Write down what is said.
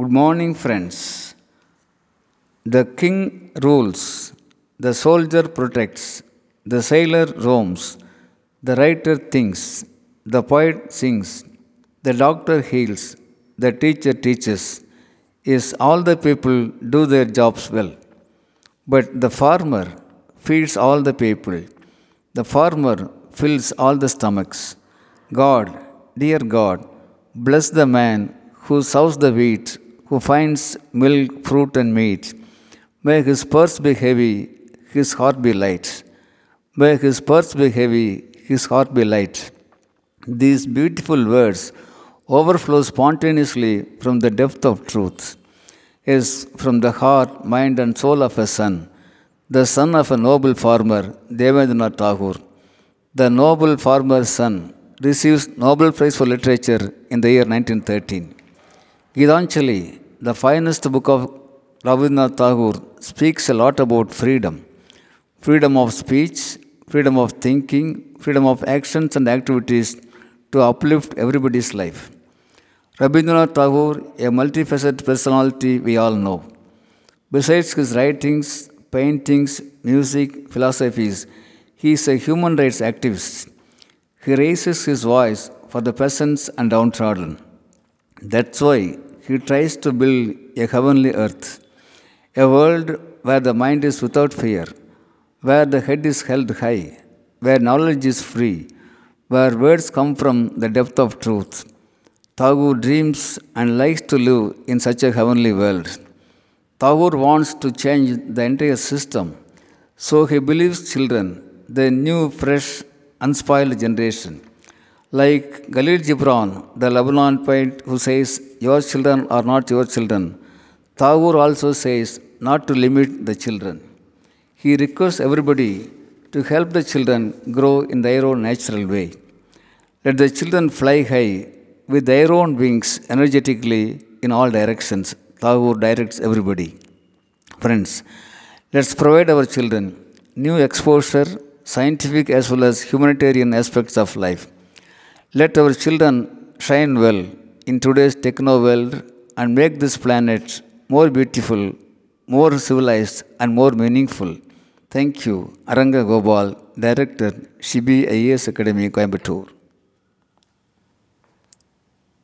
Good morning, friends. The king rules, the soldier protects, the sailor roams, the writer thinks, the poet sings, the doctor heals, the teacher teaches. Yes, all the people do their jobs well. But the farmer feeds all the people. The farmer fills all the stomachs. God, dear God, bless the man who sows the wheat, who finds milk, fruit, and meat. May his purse be heavy, his heart be light. May his purse be heavy, his heart be light. These beautiful words overflow spontaneously from the depth of truth. Is from the heart, mind, and soul of a son, the son of a noble farmer, Devendranath Tagore. The noble farmer's son receives Nobel Prize for Literature in the year 1913. Gitanjali, the finest book of Rabindranath Tagore, speaks a lot about freedom freedom of speech, freedom of thinking, freedom of actions and activities to uplift everybody's life. Rabindranath Tagore, a multifaceted personality we all know. Besides his writings, paintings, music, philosophies, he is a human rights activist. He raises his voice for the peasants and downtrodden. That's why he tries to build a heavenly earth, a world where the mind is without fear, where the head is held high, where knowledge is free, where words come from the depth of truth. Tagore dreams and likes to live in such a heavenly world. Tagore wants to change the entire system, so he believes children, the new, fresh, unspoiled generation. Like Khalil Gibran, the Lebanon poet who says, Your children are not your children, Tagore also says not to limit the children. He requests everybody to help the children grow in their own natural way. Let the children fly high with their own wings energetically in all directions. Tagore directs everybody. Friends, let's provide our children new exposure, scientific as well as humanitarian aspects of life. Let our children shine well in today's techno world and make this planet more beautiful, more civilized, and more meaningful. Thank you, Aranga Gopal, Director, Shibi IAS Academy, Coimbatore.